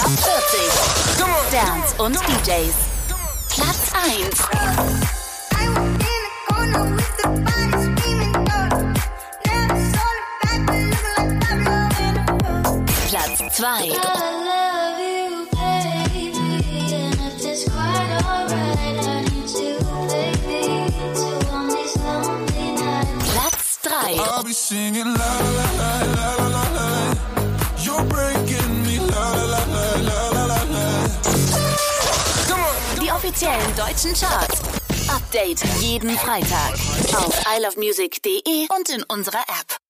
Top 40. Dance und DJs. Platz 1. Platz 2. Platz 3. offiziellen deutschen Charts. Update jeden Freitag auf isleofmusic.de und in unserer App.